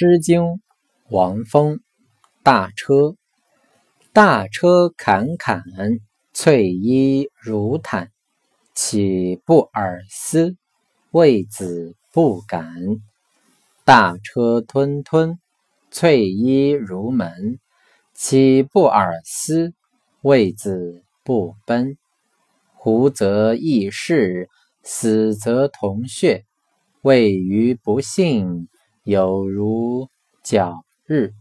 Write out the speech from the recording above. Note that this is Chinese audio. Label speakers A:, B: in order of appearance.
A: 诗经·王风。大车，大车侃侃，翠衣如毯，岂不尔思？谓子不敢。大车吞吞，翠衣如门，岂不尔思？谓子不奔。胡则异事，死则同穴。谓于不信，有如皎日。